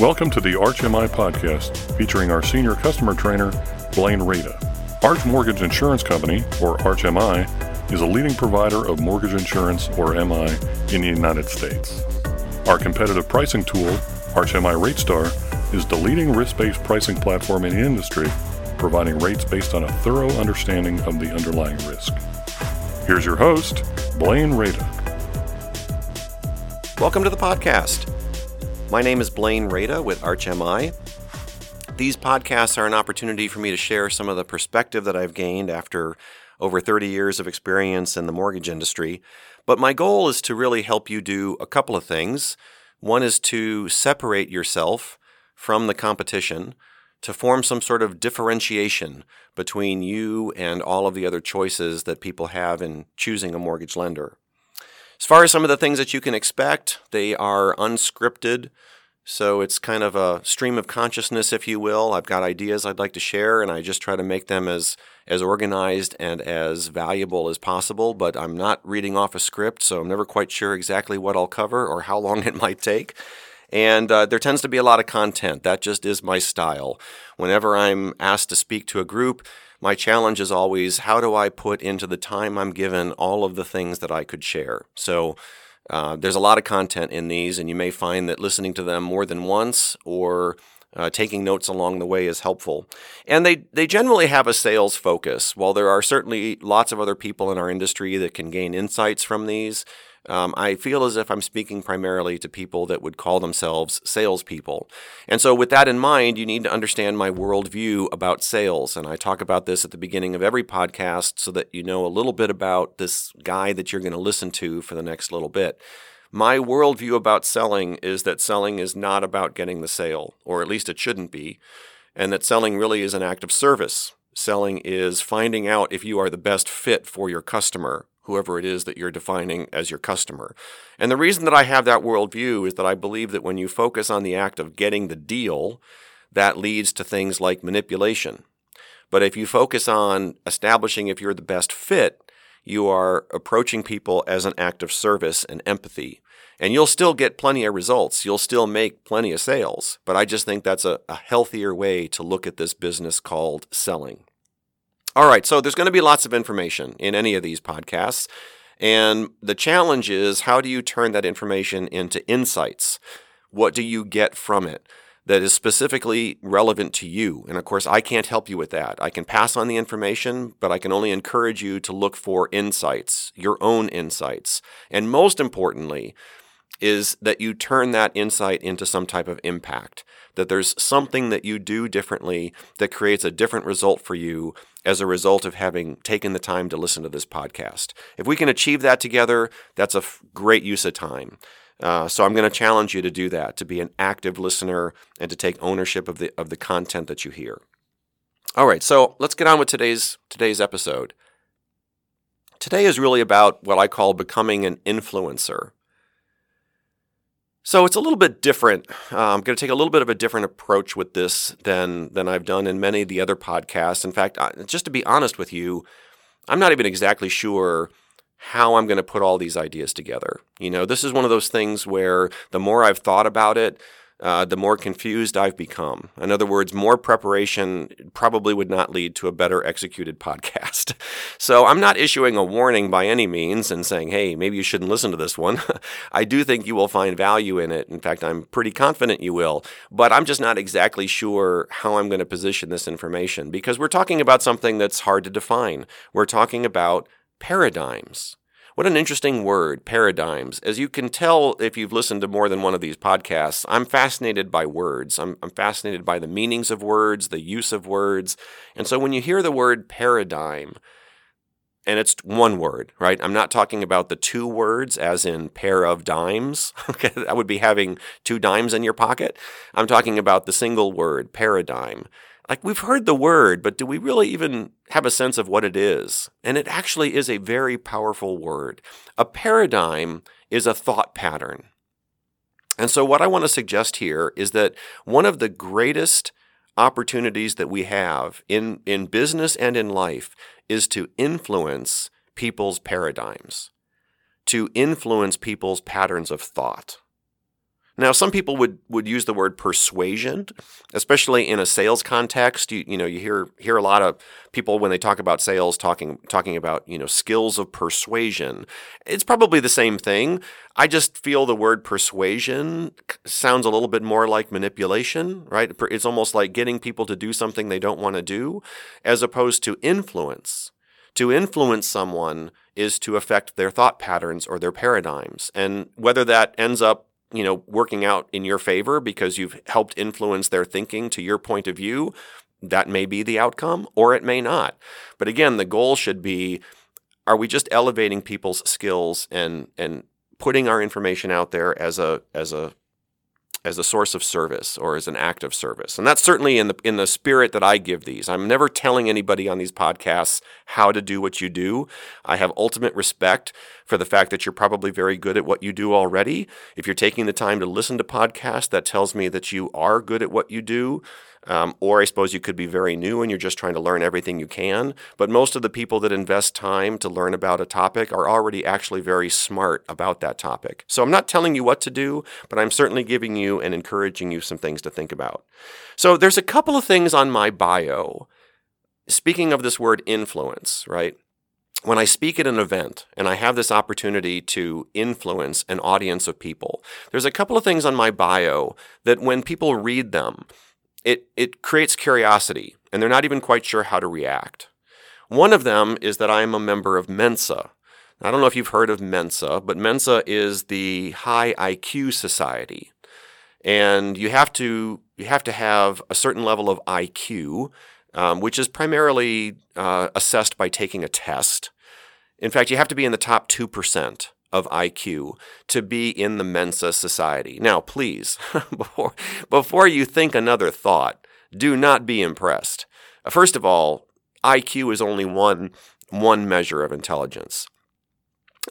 Welcome to the ArchMI podcast featuring our senior customer trainer, Blaine Rada. Arch Mortgage Insurance Company, or ArchMI, is a leading provider of mortgage insurance, or MI, in the United States. Our competitive pricing tool, ArchMI RateStar, is the leading risk based pricing platform in the industry, providing rates based on a thorough understanding of the underlying risk. Here's your host, Blaine Rada. Welcome to the podcast. My name is Blaine Rada with ArchMI. These podcasts are an opportunity for me to share some of the perspective that I've gained after over 30 years of experience in the mortgage industry. But my goal is to really help you do a couple of things. One is to separate yourself from the competition, to form some sort of differentiation between you and all of the other choices that people have in choosing a mortgage lender. As far as some of the things that you can expect, they are unscripted. So it's kind of a stream of consciousness, if you will. I've got ideas I'd like to share, and I just try to make them as as organized and as valuable as possible. But I'm not reading off a script, so I'm never quite sure exactly what I'll cover or how long it might take. And uh, there tends to be a lot of content. That just is my style. Whenever I'm asked to speak to a group, my challenge is always how do I put into the time I'm given all of the things that I could share? So uh, there's a lot of content in these, and you may find that listening to them more than once or uh, taking notes along the way is helpful. And they, they generally have a sales focus. While there are certainly lots of other people in our industry that can gain insights from these, um, I feel as if I'm speaking primarily to people that would call themselves salespeople. And so, with that in mind, you need to understand my worldview about sales. And I talk about this at the beginning of every podcast so that you know a little bit about this guy that you're going to listen to for the next little bit. My worldview about selling is that selling is not about getting the sale, or at least it shouldn't be, and that selling really is an act of service. Selling is finding out if you are the best fit for your customer whoever it is that you're defining as your customer. And the reason that I have that worldview is that I believe that when you focus on the act of getting the deal, that leads to things like manipulation. But if you focus on establishing if you're the best fit, you are approaching people as an act of service and empathy. And you'll still get plenty of results. You'll still make plenty of sales. But I just think that's a, a healthier way to look at this business called selling. All right, so there's going to be lots of information in any of these podcasts. And the challenge is how do you turn that information into insights? What do you get from it that is specifically relevant to you? And of course, I can't help you with that. I can pass on the information, but I can only encourage you to look for insights, your own insights. And most importantly, is that you turn that insight into some type of impact, that there's something that you do differently that creates a different result for you as a result of having taken the time to listen to this podcast. If we can achieve that together, that's a f- great use of time. Uh, so I'm going to challenge you to do that, to be an active listener and to take ownership of the of the content that you hear. All right, so let's get on with today's today's episode. Today is really about what I call becoming an influencer. So it's a little bit different. Uh, I'm going to take a little bit of a different approach with this than than I've done in many of the other podcasts. In fact, just to be honest with you, I'm not even exactly sure how I'm going to put all these ideas together. You know, this is one of those things where the more I've thought about it, uh, the more confused I've become. In other words, more preparation probably would not lead to a better executed podcast. so I'm not issuing a warning by any means and saying, hey, maybe you shouldn't listen to this one. I do think you will find value in it. In fact, I'm pretty confident you will. But I'm just not exactly sure how I'm going to position this information because we're talking about something that's hard to define. We're talking about paradigms. What an interesting word, paradigms. As you can tell if you've listened to more than one of these podcasts, I'm fascinated by words. I'm, I'm, fascinated by the meanings of words, the use of words. And so when you hear the word paradigm, and it's one word, right? I'm not talking about the two words as in pair of dimes. Okay, that would be having two dimes in your pocket. I'm talking about the single word, paradigm like we've heard the word, but do we really even have a sense of what it is? And it actually is a very powerful word. A paradigm is a thought pattern. And so, what I want to suggest here is that one of the greatest opportunities that we have in, in business and in life is to influence people's paradigms, to influence people's patterns of thought. Now, some people would, would use the word persuasion, especially in a sales context. You, you know, you hear hear a lot of people when they talk about sales talking talking about you know skills of persuasion. It's probably the same thing. I just feel the word persuasion sounds a little bit more like manipulation, right? It's almost like getting people to do something they don't want to do, as opposed to influence. To influence someone is to affect their thought patterns or their paradigms. And whether that ends up you know, working out in your favor because you've helped influence their thinking to your point of view, that may be the outcome or it may not. But again, the goal should be are we just elevating people's skills and and putting our information out there as a as a as a source of service or as an act of service. And that's certainly in the in the spirit that I give these. I'm never telling anybody on these podcasts how to do what you do. I have ultimate respect for the fact that you're probably very good at what you do already. If you're taking the time to listen to podcasts, that tells me that you are good at what you do. Um, or I suppose you could be very new and you're just trying to learn everything you can. But most of the people that invest time to learn about a topic are already actually very smart about that topic. So I'm not telling you what to do, but I'm certainly giving you and encouraging you some things to think about. So there's a couple of things on my bio. Speaking of this word influence, right? when I speak at an event and I have this opportunity to influence an audience of people, there's a couple of things on my bio that when people read them, it, it creates curiosity, and they're not even quite sure how to react. One of them is that I am a member of Mensa. I don't know if you've heard of Mensa, but Mensa is the high IQ society. And you have to you have to have a certain level of IQ, um, which is primarily uh, assessed by taking a test. In fact, you have to be in the top two percent of IQ to be in the Mensa society. Now, please, before, before you think another thought, do not be impressed. First of all, IQ is only one, one measure of intelligence.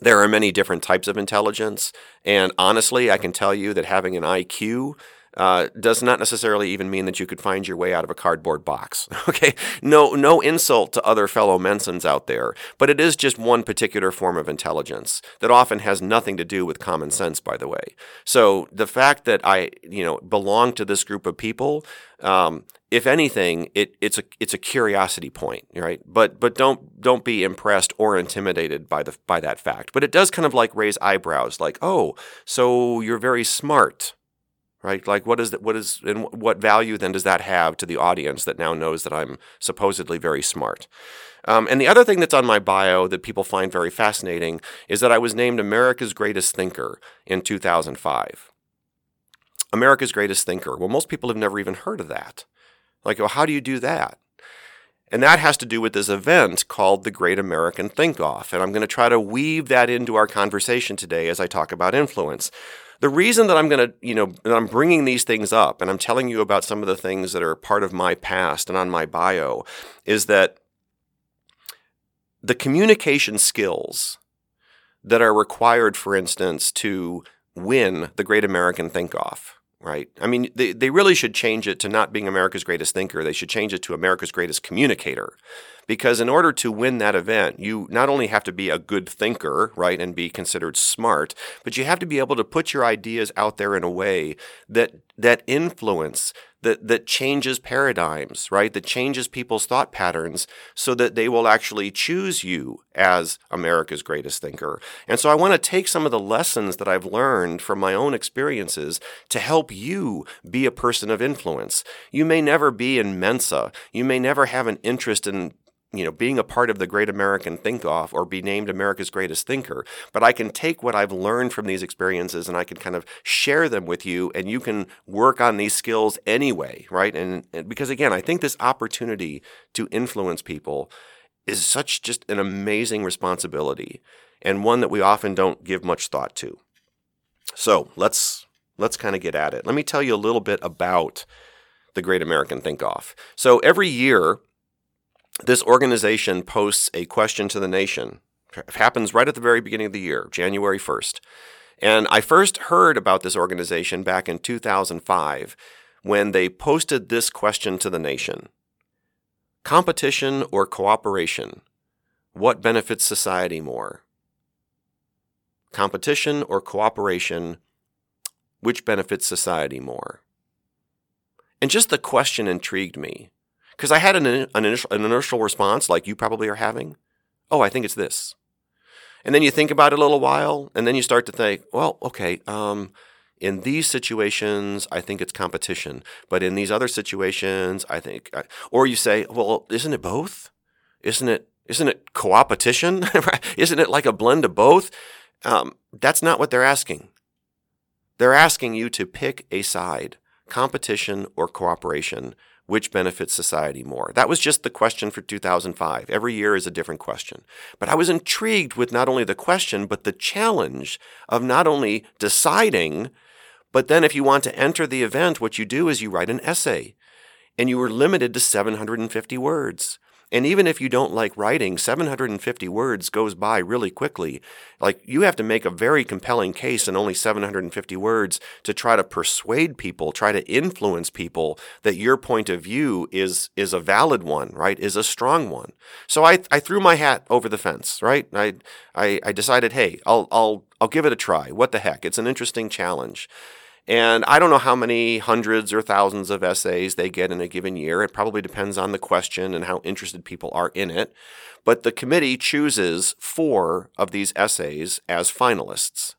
There are many different types of intelligence, and honestly, I can tell you that having an IQ uh, does not necessarily even mean that you could find your way out of a cardboard box. Okay, no, no insult to other fellow Mensans out there, but it is just one particular form of intelligence that often has nothing to do with common sense. By the way, so the fact that I, you know, belong to this group of people. Um, if anything, it, it's a it's a curiosity point, right? But but don't don't be impressed or intimidated by the by that fact. But it does kind of like raise eyebrows, like, oh, so you're very smart, right? Like, what is that? What is and what value then does that have to the audience that now knows that I'm supposedly very smart? Um, and the other thing that's on my bio that people find very fascinating is that I was named America's Greatest Thinker in 2005. America's Greatest Thinker. Well, most people have never even heard of that. Like, well, how do you do that? And that has to do with this event called the Great American Think Off. And I'm going to try to weave that into our conversation today as I talk about influence. The reason that I'm going to, you know, I'm bringing these things up and I'm telling you about some of the things that are part of my past and on my bio is that the communication skills that are required, for instance, to win the Great American Think Off right? I mean, they, they really should change it to not being America's greatest thinker. They should change it to America's greatest communicator. Because in order to win that event, you not only have to be a good thinker, right, and be considered smart, but you have to be able to put your ideas out there in a way that that influence that that changes paradigms, right? That changes people's thought patterns so that they will actually choose you as America's greatest thinker. And so I want to take some of the lessons that I've learned from my own experiences to help you be a person of influence. You may never be in Mensa. You may never have an interest in you know, being a part of the Great American Think Off or be named America's Greatest Thinker. But I can take what I've learned from these experiences and I can kind of share them with you, and you can work on these skills anyway, right? And, and because again, I think this opportunity to influence people is such just an amazing responsibility and one that we often don't give much thought to. So let's let's kind of get at it. Let me tell you a little bit about the Great American Think Off. So every year this organization posts a question to the nation. It happens right at the very beginning of the year, January 1st. And I first heard about this organization back in 2005 when they posted this question to the nation Competition or cooperation? What benefits society more? Competition or cooperation? which benefits society more? And just the question intrigued me because I had an, an, initial, an initial response like you probably are having. Oh, I think it's this. And then you think about it a little while, and then you start to think, well, okay, um, in these situations, I think it's competition. But in these other situations, I think, uh, or you say, well, isn't it both? Isn't it, isn't it co-opetition? isn't it like a blend of both? Um, that's not what they're asking. They're asking you to pick a side, competition or cooperation, which benefits society more? That was just the question for 2005. Every year is a different question. But I was intrigued with not only the question, but the challenge of not only deciding, but then if you want to enter the event, what you do is you write an essay. And you were limited to 750 words. And even if you don't like writing, 750 words goes by really quickly. Like you have to make a very compelling case in only 750 words to try to persuade people, try to influence people that your point of view is is a valid one, right? Is a strong one. So I I threw my hat over the fence, right? I I, I decided, hey, I'll I'll I'll give it a try. What the heck? It's an interesting challenge. And I don't know how many hundreds or thousands of essays they get in a given year. It probably depends on the question and how interested people are in it. But the committee chooses four of these essays as finalists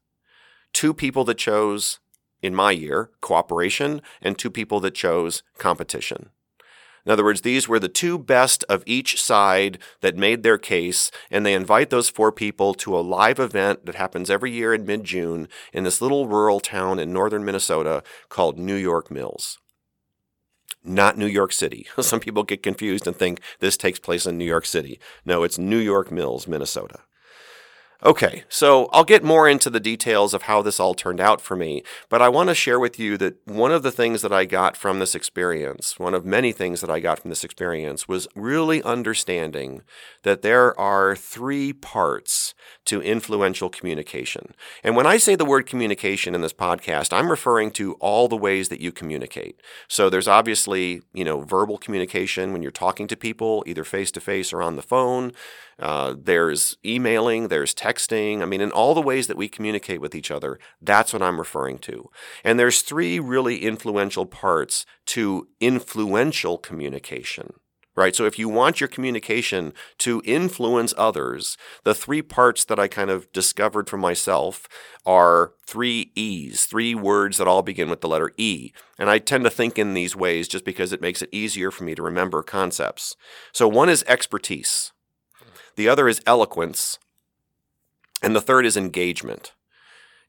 two people that chose, in my year, cooperation, and two people that chose competition. In other words, these were the two best of each side that made their case, and they invite those four people to a live event that happens every year in mid June in this little rural town in northern Minnesota called New York Mills. Not New York City. Some people get confused and think this takes place in New York City. No, it's New York Mills, Minnesota. Okay, so I'll get more into the details of how this all turned out for me, but I want to share with you that one of the things that I got from this experience, one of many things that I got from this experience, was really understanding that there are three parts to influential communication. And when I say the word communication in this podcast, I'm referring to all the ways that you communicate. So there's obviously, you know, verbal communication when you're talking to people, either face to face or on the phone. Uh, there's emailing, there's texting. I mean, in all the ways that we communicate with each other, that's what I'm referring to. And there's three really influential parts to influential communication. Right. So if you want your communication to influence others, the three parts that I kind of discovered for myself are three E's, three words that all begin with the letter E. And I tend to think in these ways just because it makes it easier for me to remember concepts. So one is expertise the other is eloquence, and the third is engagement.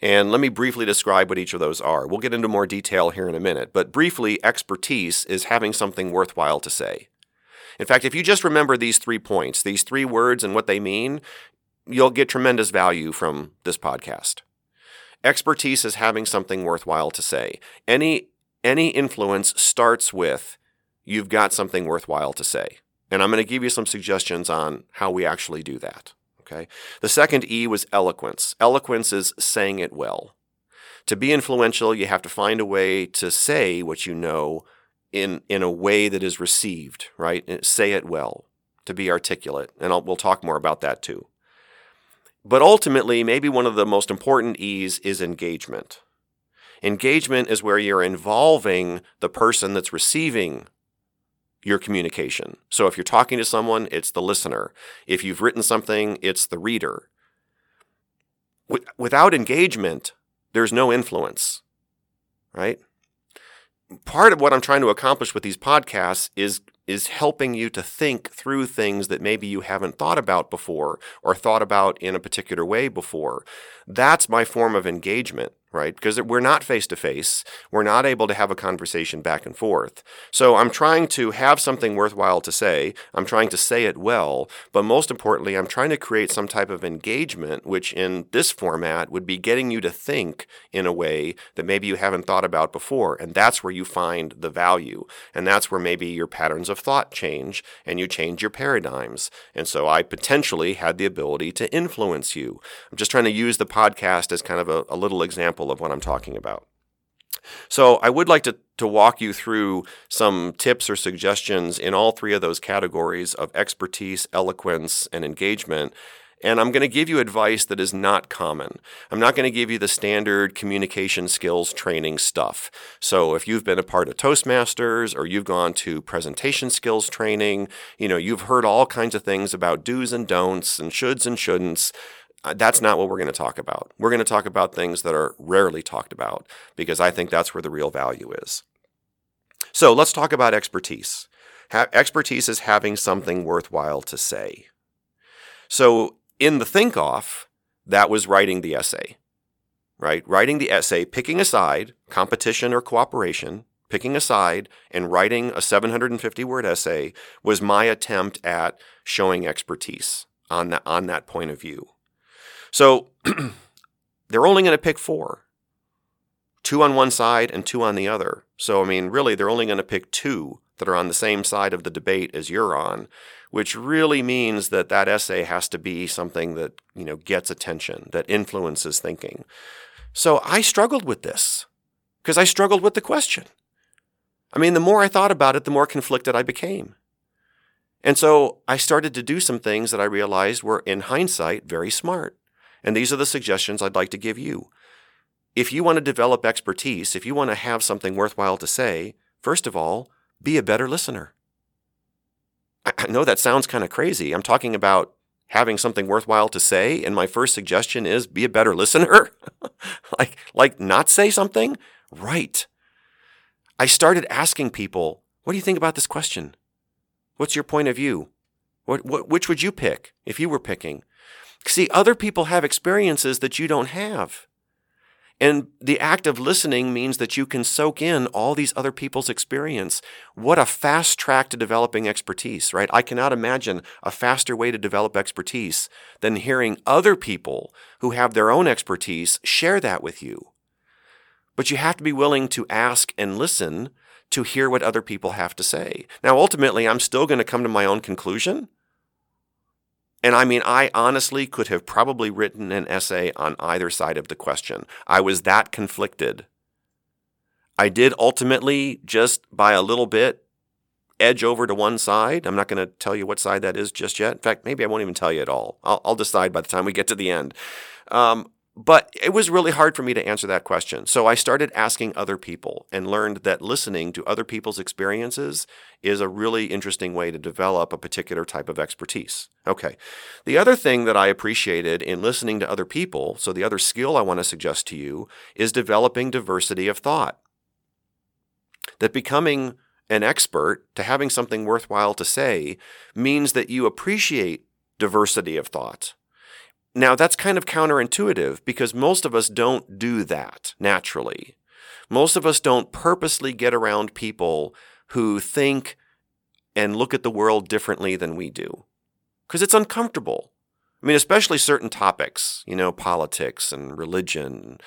And let me briefly describe what each of those are. We'll get into more detail here in a minute, but briefly, expertise is having something worthwhile to say. In fact, if you just remember these three points, these three words and what they mean, you'll get tremendous value from this podcast. Expertise is having something worthwhile to say. Any any influence starts with you've got something worthwhile to say. And I'm going to give you some suggestions on how we actually do that. Okay. The second E was eloquence. Eloquence is saying it well. To be influential, you have to find a way to say what you know in in a way that is received, right? Say it well, to be articulate. And I'll, we'll talk more about that too. But ultimately, maybe one of the most important E's is engagement. Engagement is where you're involving the person that's receiving your communication. So if you're talking to someone, it's the listener. If you've written something, it's the reader. Without engagement, there's no influence, right? Part of what I'm trying to accomplish with these podcasts is is helping you to think through things that maybe you haven't thought about before or thought about in a particular way before. That's my form of engagement right? Because we're not face to face. We're not able to have a conversation back and forth. So I'm trying to have something worthwhile to say. I'm trying to say it well. But most importantly, I'm trying to create some type of engagement, which in this format would be getting you to think in a way that maybe you haven't thought about before. And that's where you find the value. And that's where maybe your patterns of thought change and you change your paradigms. And so I potentially had the ability to influence you. I'm just trying to use the podcast as kind of a, a little example example of what I'm talking about. So I would like to, to walk you through some tips or suggestions in all three of those categories of expertise, eloquence, and engagement. And I'm going to give you advice that is not common. I'm not going to give you the standard communication skills training stuff. So if you've been a part of Toastmasters or you've gone to presentation skills training, you know, you've heard all kinds of things about do's and don'ts and shoulds and shouldn'ts. Uh, that's not what we're going to talk about. We're going to talk about things that are rarely talked about because I think that's where the real value is. So let's talk about expertise. Ha- expertise is having something worthwhile to say. So in the think off, that was writing the essay, right? Writing the essay, picking a side, competition or cooperation, picking a side and writing a 750 word essay was my attempt at showing expertise on that, on that point of view. So they're only going to pick four two on one side and two on the other. So, I mean, really, they're only going to pick two that are on the same side of the debate as you're on, which really means that that essay has to be something that, you know, gets attention, that influences thinking. So I struggled with this because I struggled with the question. I mean, the more I thought about it, the more conflicted I became. And so I started to do some things that I realized were, in hindsight, very smart. And these are the suggestions I'd like to give you. If you want to develop expertise, if you want to have something worthwhile to say, first of all, be a better listener. I know that sounds kind of crazy. I'm talking about having something worthwhile to say, and my first suggestion is be a better listener. like, like not say something? Right. I started asking people, what do you think about this question? What's your point of view? What, what, which would you pick if you were picking? See, other people have experiences that you don't have. And the act of listening means that you can soak in all these other people's experience. What a fast track to developing expertise, right? I cannot imagine a faster way to develop expertise than hearing other people who have their own expertise share that with you. But you have to be willing to ask and listen to hear what other people have to say. Now, ultimately, I'm still going to come to my own conclusion. And I mean, I honestly could have probably written an essay on either side of the question. I was that conflicted. I did ultimately, just by a little bit, edge over to one side. I'm not going to tell you what side that is just yet. In fact, maybe I won't even tell you at all. I'll, I'll decide by the time we get to the end. Um, but it was really hard for me to answer that question. So I started asking other people and learned that listening to other people's experiences is a really interesting way to develop a particular type of expertise. Okay. The other thing that I appreciated in listening to other people, so the other skill I want to suggest to you, is developing diversity of thought. That becoming an expert, to having something worthwhile to say, means that you appreciate diversity of thought now, that's kind of counterintuitive because most of us don't do that naturally. Most of us don't purposely get around people who think and look at the world differently than we do because it's uncomfortable. I mean, especially certain topics, you know, politics and religion,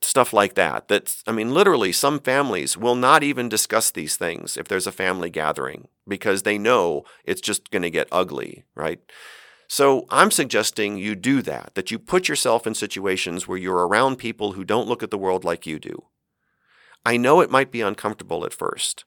stuff like that. That's, I mean, literally, some families will not even discuss these things if there's a family gathering because they know it's just going to get ugly, right? So I'm suggesting you do that, that you put yourself in situations where you're around people who don't look at the world like you do. I know it might be uncomfortable at first,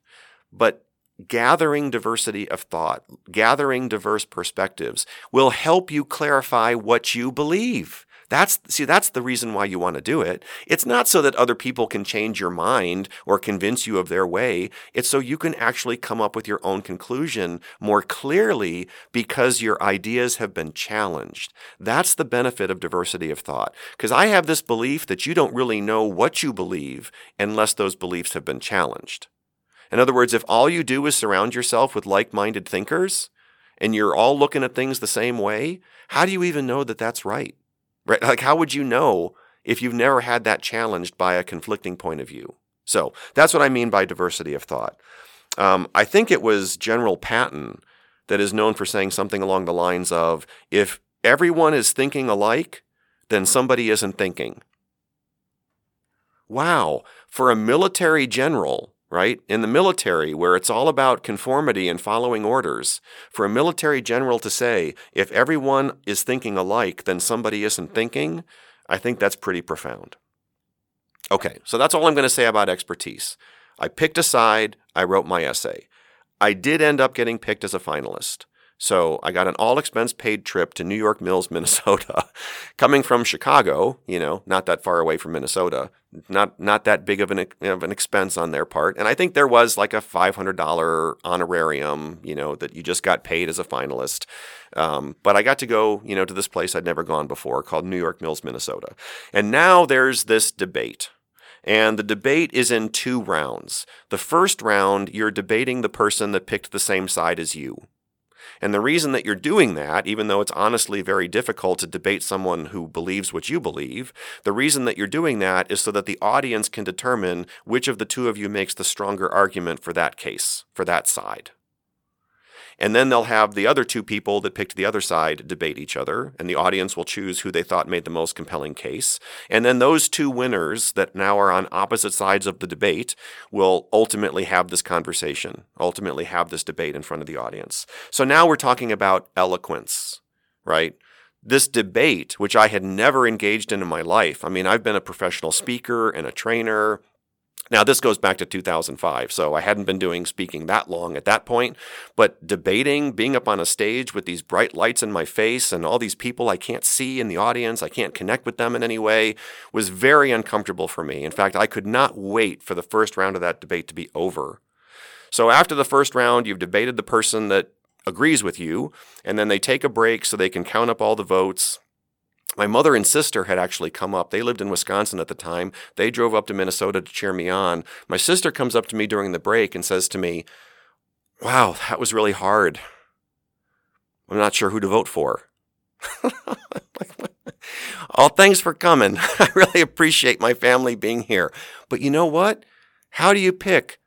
but gathering diversity of thought, gathering diverse perspectives will help you clarify what you believe. That's see that's the reason why you want to do it. It's not so that other people can change your mind or convince you of their way. It's so you can actually come up with your own conclusion more clearly because your ideas have been challenged. That's the benefit of diversity of thought. Because I have this belief that you don't really know what you believe unless those beliefs have been challenged. In other words, if all you do is surround yourself with like-minded thinkers and you're all looking at things the same way, how do you even know that that's right? Right? Like, how would you know if you've never had that challenged by a conflicting point of view? So that's what I mean by diversity of thought. Um, I think it was General Patton that is known for saying something along the lines of if everyone is thinking alike, then somebody isn't thinking. Wow, for a military general, right? In the military, where it's all about conformity and following orders, for a military general to say, if everyone is thinking alike, then somebody isn't thinking, I think that's pretty profound. Okay, so that's all I'm going to say about expertise. I picked a side, I wrote my essay. I did end up getting picked as a finalist. So I got an all expense paid trip to New York Mills, Minnesota, coming from Chicago, you know, not that far away from Minnesota, not not that big of an, of an expense on their part. And I think there was like a $500 honorarium, you know, that you just got paid as a finalist. Um, but I got to go, you know, to this place I'd never gone before called New York Mills, Minnesota. And now there's this debate. And the debate is in two rounds. The first round, you're debating the person that picked the same side as you. And the reason that you're doing that, even though it's honestly very difficult to debate someone who believes what you believe, the reason that you're doing that is so that the audience can determine which of the two of you makes the stronger argument for that case, for that side. And then they'll have the other two people that picked the other side debate each other, and the audience will choose who they thought made the most compelling case. And then those two winners that now are on opposite sides of the debate will ultimately have this conversation, ultimately have this debate in front of the audience. So now we're talking about eloquence, right? this debate, which I had never engaged in in my life. I mean, I've been a professional speaker and a trainer now, this goes back to 2005, so I hadn't been doing speaking that long at that point, but debating, being up on a stage with these bright lights in my face and all these people I can't see in the audience, I can't connect with them in any way, was very uncomfortable for me. In fact, I could not wait for the first round of that debate to be over. So, after the first round, you've debated the person that agrees with you, and then they take a break so they can count up all the votes my mother and sister had actually come up. They lived in Wisconsin at the time. They drove up to Minnesota to cheer me on. My sister comes up to me during the break and says to me, Wow, that was really hard. I'm not sure who to vote for. oh, thanks for coming. I really appreciate my family being here. But you know what? How do you pick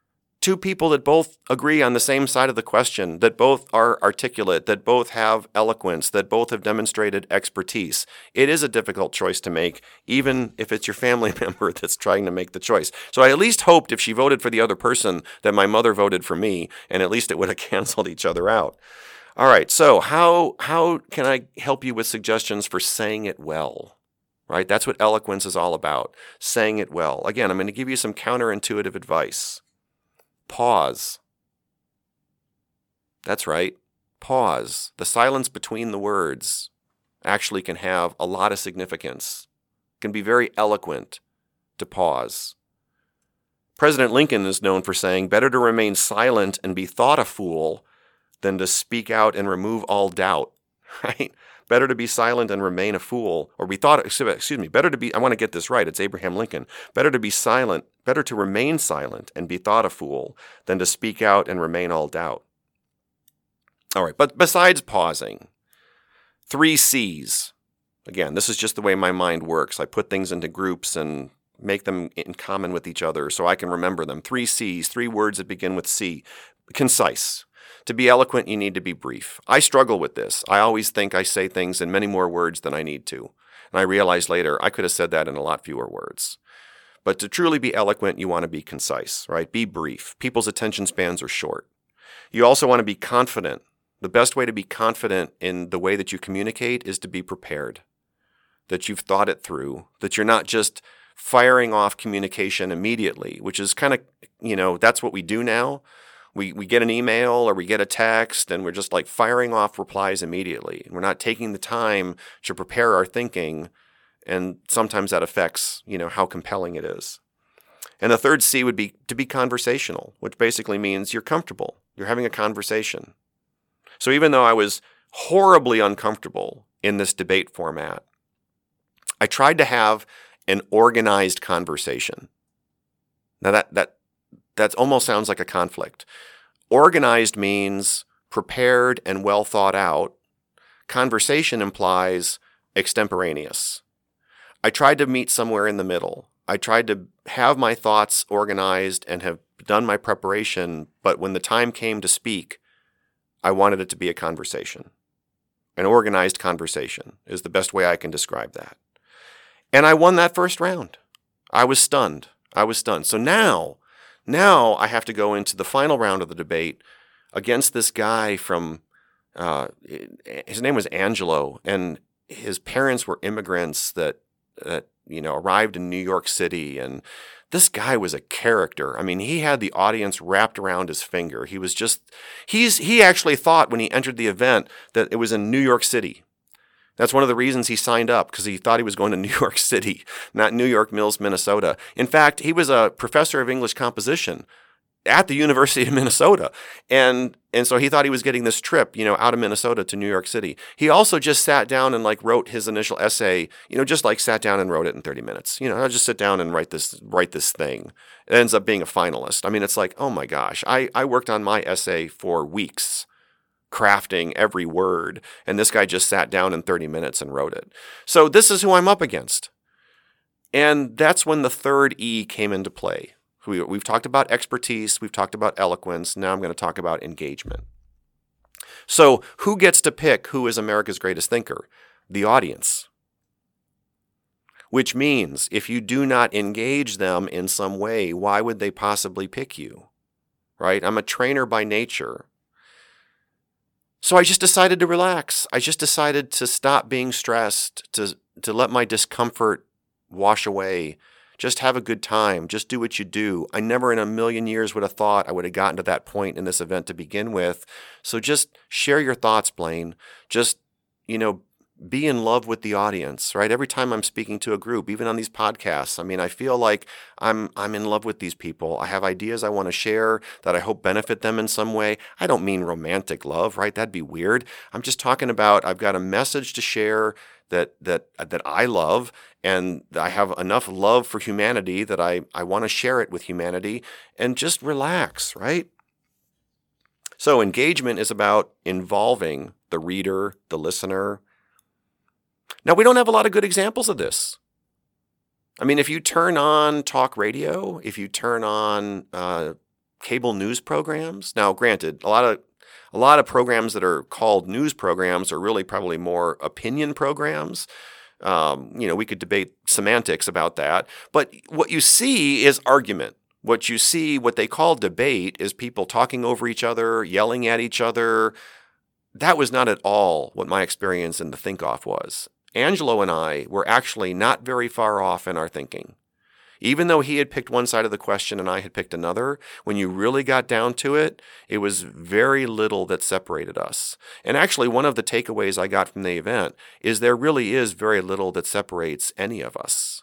two people that both agree on the same side of the question, that both are articulate, that both have eloquence, that both have demonstrated expertise. It is a difficult choice to make, even if it's your family member that's trying to make the choice. So I at least hoped if she voted for the other person that my mother voted for me, and at least it would have canceled each other out. All right, so how how can I help you with suggestions for saying it well? Right? That's what eloquence is all about. Saying it well. Again, I'm going to give you some counterintuitive advice. Pause. That's right. Pause. The silence between the words actually can have a lot of significance, can be very eloquent to pause. President Lincoln is known for saying, Better to remain silent and be thought a fool than to speak out and remove all doubt, right? Better to be silent and remain a fool, or be thought, excuse me, better to be, I want to get this right, it's Abraham Lincoln. Better to be silent, better to remain silent and be thought a fool than to speak out and remain all doubt. All right, but besides pausing, three C's. Again, this is just the way my mind works. I put things into groups and make them in common with each other so I can remember them. Three C's, three words that begin with C. Concise. To be eloquent, you need to be brief. I struggle with this. I always think I say things in many more words than I need to. And I realize later I could have said that in a lot fewer words. But to truly be eloquent, you want to be concise, right? Be brief. People's attention spans are short. You also want to be confident. The best way to be confident in the way that you communicate is to be prepared, that you've thought it through, that you're not just firing off communication immediately, which is kind of, you know, that's what we do now we, we get an email or we get a text and we're just like firing off replies immediately. And We're not taking the time to prepare our thinking. And sometimes that affects, you know, how compelling it is. And the third C would be to be conversational, which basically means you're comfortable. You're having a conversation. So even though I was horribly uncomfortable in this debate format, I tried to have an organized conversation. Now that that that almost sounds like a conflict. Organized means prepared and well thought out. Conversation implies extemporaneous. I tried to meet somewhere in the middle. I tried to have my thoughts organized and have done my preparation, but when the time came to speak, I wanted it to be a conversation. An organized conversation is the best way I can describe that. And I won that first round. I was stunned. I was stunned. So now now I have to go into the final round of the debate against this guy from, uh, his name was Angelo, and his parents were immigrants that, that you know, arrived in New York City and this guy was a character. I mean, he had the audience wrapped around his finger. He was just he's he actually thought when he entered the event that it was in New York City. That's one of the reasons he signed up because he thought he was going to New York City, not New York Mills, Minnesota. In fact, he was a professor of English composition at the University of Minnesota. And and so he thought he was getting this trip, you know, out of Minnesota to New York City. He also just sat down and like wrote his initial essay, you know, just like sat down and wrote it in 30 minutes. You know, I'll just sit down and write this write this thing. It ends up being a finalist. I mean, it's like, oh my gosh, I, I worked on my essay for weeks crafting every word. And this guy just sat down in 30 minutes and wrote it. So this is who I'm up against. And that's when the third E came into play. We, we've talked about expertise, we've talked about eloquence. Now I'm going to talk about engagement. So, who gets to pick who is America's greatest thinker? The audience. Which means if you do not engage them in some way, why would they possibly pick you? Right? I'm a trainer by nature. So I just decided to relax. I just decided to stop being stressed, to, to let my discomfort wash away. Just have a good time. Just do what you do. I never in a million years would have thought I would have gotten to that point in this event to begin with. So just share your thoughts, Blaine. Just, you know, be in love with the audience, right? Every time I'm speaking to a group, even on these podcasts, I mean, I feel like I'm I'm in love with these people. I have ideas I want to share that I hope benefit them in some way. I don't mean romantic love, right? That'd be weird. I'm just talking about I've got a message to share that that that I love and I have enough love for humanity that I I want to share it with humanity and just relax, right? So engagement is about involving the reader, the listener, now, we don't have a lot of good examples of this. I mean, if you turn on talk radio, if you turn on uh, cable news programs, now granted, a lot of a lot of programs that are called news programs are really probably more opinion programs. Um, you know, we could debate semantics about that, but what you see is argument. What you see, what they call debate, is people talking over each other, yelling at each other. That was not at all what my experience in the Think Off was. Angelo and I were actually not very far off in our thinking. Even though he had picked one side of the question and I had picked another, when you really got down to it, it was very little that separated us. And actually, one of the takeaways I got from the event is there really is very little that separates any of us.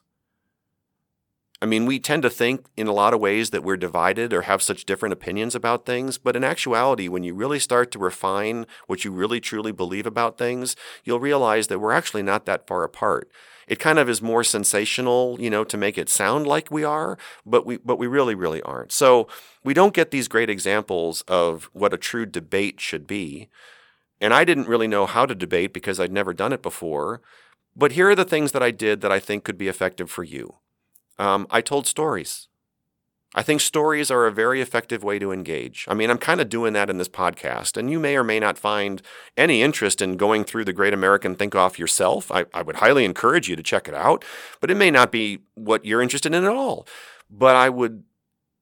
I mean, we tend to think in a lot of ways that we're divided or have such different opinions about things, but in actuality, when you really start to refine what you really truly believe about things, you'll realize that we're actually not that far apart. It kind of is more sensational, you know, to make it sound like we are, but we but we really really aren't. So, we don't get these great examples of what a true debate should be. And I didn't really know how to debate because I'd never done it before. But here are the things that I did that I think could be effective for you. Um, I told stories. I think stories are a very effective way to engage. I mean, I'm kind of doing that in this podcast, and you may or may not find any interest in going through the Great American Think Off yourself. I, I would highly encourage you to check it out, but it may not be what you're interested in at all. But I would,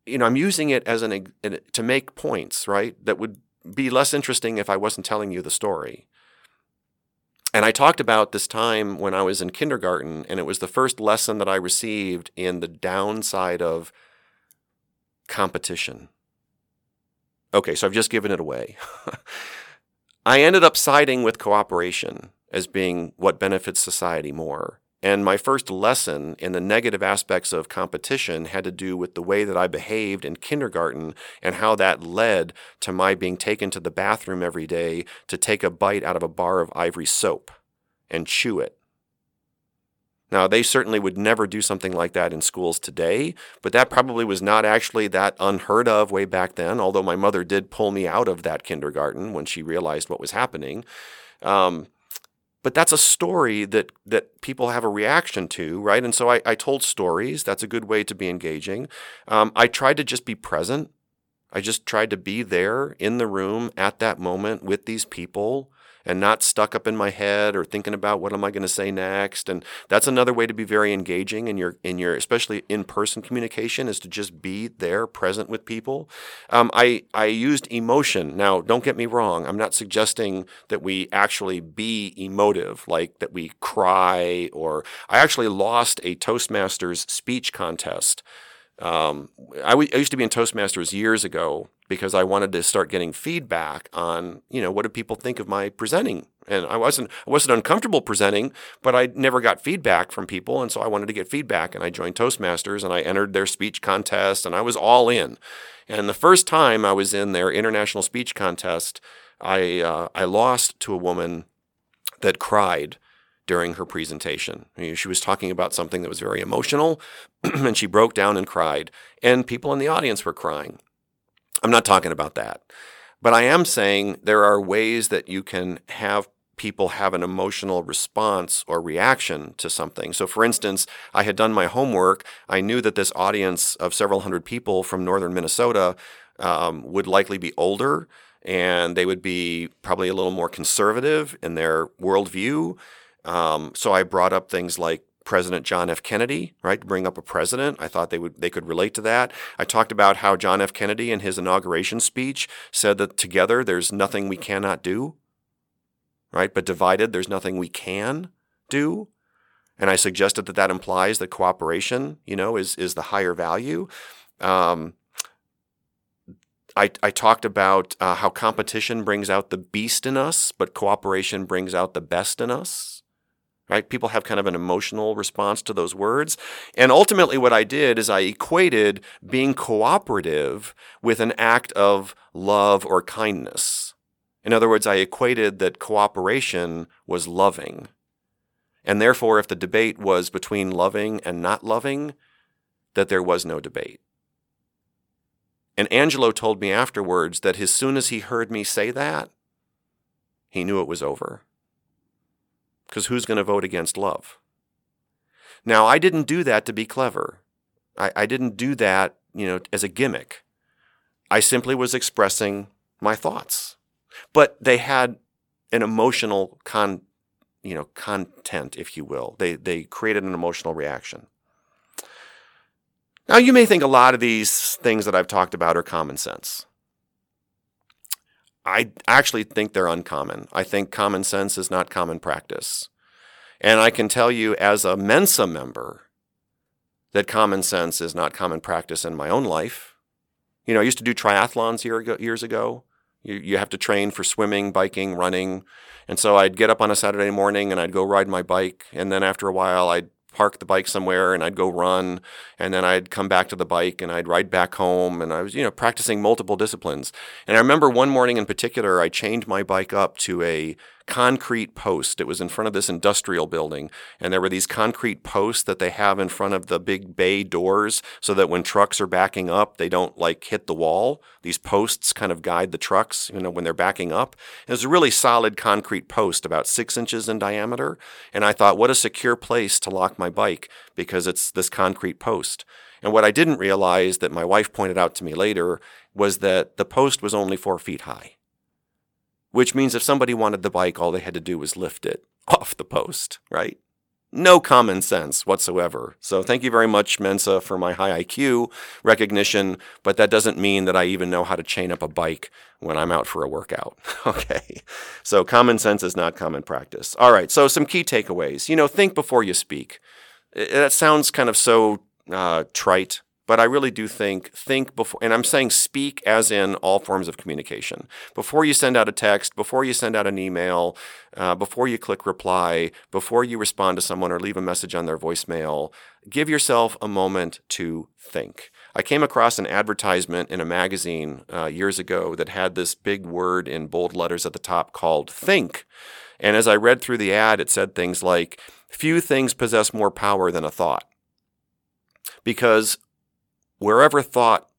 you know, I'm using it as an to make points, right? That would be less interesting if I wasn't telling you the story. And I talked about this time when I was in kindergarten, and it was the first lesson that I received in the downside of competition. Okay, so I've just given it away. I ended up siding with cooperation as being what benefits society more. And my first lesson in the negative aspects of competition had to do with the way that I behaved in kindergarten and how that led to my being taken to the bathroom every day to take a bite out of a bar of ivory soap and chew it. Now, they certainly would never do something like that in schools today, but that probably was not actually that unheard of way back then, although my mother did pull me out of that kindergarten when she realized what was happening. Um, but that's a story that that people have a reaction to, right? And so I, I told stories. That's a good way to be engaging. Um, I tried to just be present. I just tried to be there in the room at that moment with these people and not stuck up in my head or thinking about what am I going to say next. And that's another way to be very engaging in your in your especially in person communication is to just be there, present with people. Um, I I used emotion. Now, don't get me wrong. I'm not suggesting that we actually be emotive, like that we cry or I actually lost a Toastmasters speech contest. Um, I, w- I used to be in Toastmasters years ago because I wanted to start getting feedback on, you know, what do people think of my presenting? And I wasn't I wasn't uncomfortable presenting, but I never got feedback from people, and so I wanted to get feedback. And I joined Toastmasters, and I entered their speech contest, and I was all in. And the first time I was in their international speech contest, I uh, I lost to a woman that cried during her presentation. She was talking about something that was very emotional, and she broke down and cried, and people in the audience were crying. I'm not talking about that. But I am saying there are ways that you can have people have an emotional response or reaction to something. So, for instance, I had done my homework. I knew that this audience of several hundred people from northern Minnesota um, would likely be older and they would be probably a little more conservative in their worldview. Um, so I brought up things like President John F. Kennedy, right? Bring up a president. I thought they would they could relate to that. I talked about how John F. Kennedy in his inauguration speech said that together there's nothing we cannot do. Right? But divided there's nothing we can do. And I suggested that that implies that cooperation, you know, is is the higher value. Um, I, I talked about uh, how competition brings out the beast in us, but cooperation brings out the best in us right? People have kind of an emotional response to those words. And ultimately, what I did is I equated being cooperative with an act of love or kindness. In other words, I equated that cooperation was loving. And therefore, if the debate was between loving and not loving, that there was no debate. And Angelo told me afterwards that as soon as he heard me say that, he knew it was over because who's going to vote against love? Now, I didn't do that to be clever. I, I didn't do that, you know, as a gimmick. I simply was expressing my thoughts, but they had an emotional con, you know, content, if you will. They they created an emotional reaction. Now, you may think a lot of these things that I've talked about are common sense. I actually think they're uncommon. I think common sense is not common practice. And I can tell you as a Mensa member that common sense is not common practice in my own life. You know, I used to do triathlons year ago, years ago. You, you have to train for swimming, biking, running. And so I'd get up on a Saturday morning and I'd go ride my bike. And then after a while, I'd park the bike somewhere and I'd go run and then I'd come back to the bike and I'd ride back home and I was you know practicing multiple disciplines. And I remember one morning in particular I chained my bike up to a concrete post. It was in front of this industrial building, and there were these concrete posts that they have in front of the big bay doors so that when trucks are backing up, they don't like hit the wall. These posts kind of guide the trucks, you know, when they're backing up. It was a really solid concrete post, about six inches in diameter. And I thought, what a secure place to lock my bike because it's this concrete post. And what I didn't realize that my wife pointed out to me later was that the post was only four feet high which means if somebody wanted the bike, all they had to do was lift it off the post, right? No common sense whatsoever. So thank you very much, Mensa, for my high IQ recognition, but that doesn't mean that I even know how to chain up a bike when I'm out for a workout. okay. So common sense is not common practice. All right. So some key takeaways. You know, think before you speak. That sounds kind of so uh, trite, but I really do think think before, and I'm saying speak as in all forms of communication. Before you send out a text, before you send out an email, uh, before you click reply, before you respond to someone or leave a message on their voicemail, give yourself a moment to think. I came across an advertisement in a magazine uh, years ago that had this big word in bold letters at the top called think. And as I read through the ad, it said things like, Few things possess more power than a thought. Because Wherever thought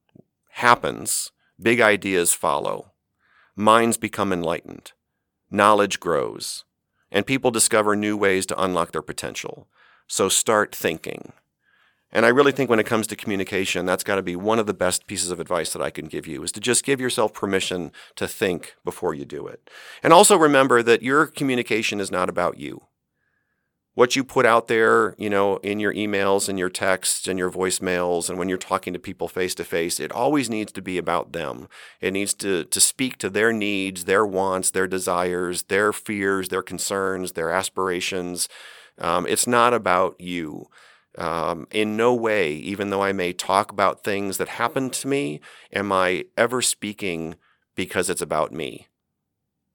happens, big ideas follow. Minds become enlightened. Knowledge grows. And people discover new ways to unlock their potential. So start thinking. And I really think when it comes to communication, that's got to be one of the best pieces of advice that I can give you is to just give yourself permission to think before you do it. And also remember that your communication is not about you. What you put out there, you know, in your emails and your texts and your voicemails and when you're talking to people face to face, it always needs to be about them. It needs to, to speak to their needs, their wants, their desires, their fears, their concerns, their aspirations. Um, it's not about you. Um, in no way, even though I may talk about things that happened to me, am I ever speaking because it's about me.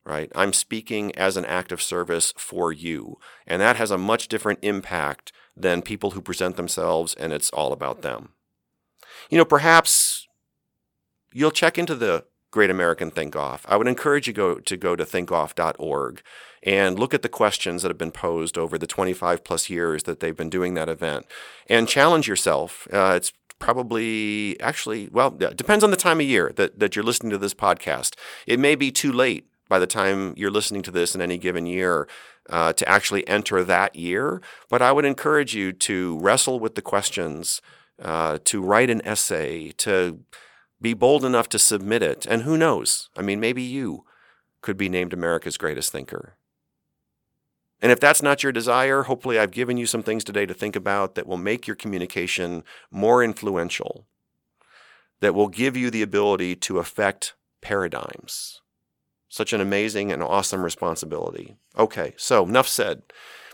Right? I'm speaking as an act of service for you. And that has a much different impact than people who present themselves and it's all about them. You know, perhaps you'll check into the Great American Think Off. I would encourage you go, to go to thinkoff.org and look at the questions that have been posed over the 25 plus years that they've been doing that event and challenge yourself. Uh, it's probably actually, well, it depends on the time of year that, that you're listening to this podcast. It may be too late by the time you're listening to this in any given year uh, to actually enter that year, but I would encourage you to wrestle with the questions, uh, to write an essay, to be bold enough to submit it. And who knows? I mean, maybe you could be named America's greatest thinker. And if that's not your desire, hopefully I've given you some things today to think about that will make your communication more influential, that will give you the ability to affect paradigms. Such an amazing and awesome responsibility. Okay, so enough said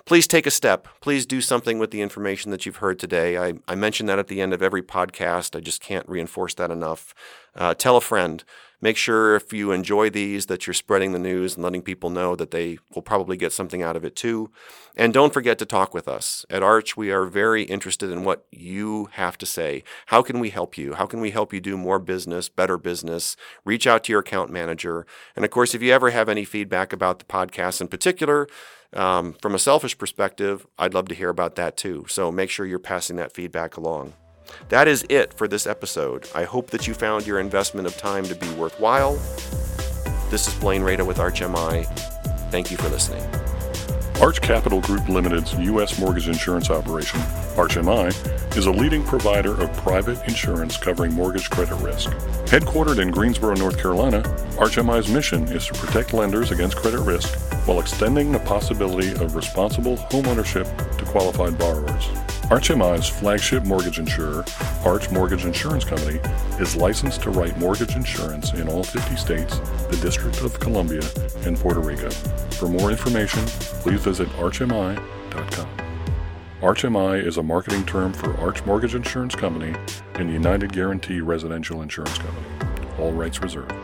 please take a step. Please do something with the information that you've heard today. I, I mention that at the end of every podcast. I just can't reinforce that enough. Uh, tell a friend. Make sure if you enjoy these that you're spreading the news and letting people know that they will probably get something out of it too. And don't forget to talk with us. At Arch, we are very interested in what you have to say. How can we help you? How can we help you do more business, better business? Reach out to your account manager. And of course, if you ever have any feedback about the podcast in particular, um, from a selfish perspective, I'd love to hear about that too. So make sure you're passing that feedback along. That is it for this episode. I hope that you found your investment of time to be worthwhile. This is Blaine Rada with ArchMI. Thank you for listening. Arch Capital Group Limited's U.S. mortgage insurance operation, ArchMI, is a leading provider of private insurance covering mortgage credit risk. Headquartered in Greensboro, North Carolina, ArchMI's mission is to protect lenders against credit risk while extending the possibility of responsible homeownership to qualified borrowers. ArchMI's flagship mortgage insurer, Arch Mortgage Insurance Company, is licensed to write mortgage insurance in all 50 states, the District of Columbia, and Puerto Rico. For more information, please visit archmi.com. ArchMI is a marketing term for Arch Mortgage Insurance Company and United Guarantee Residential Insurance Company. All rights reserved.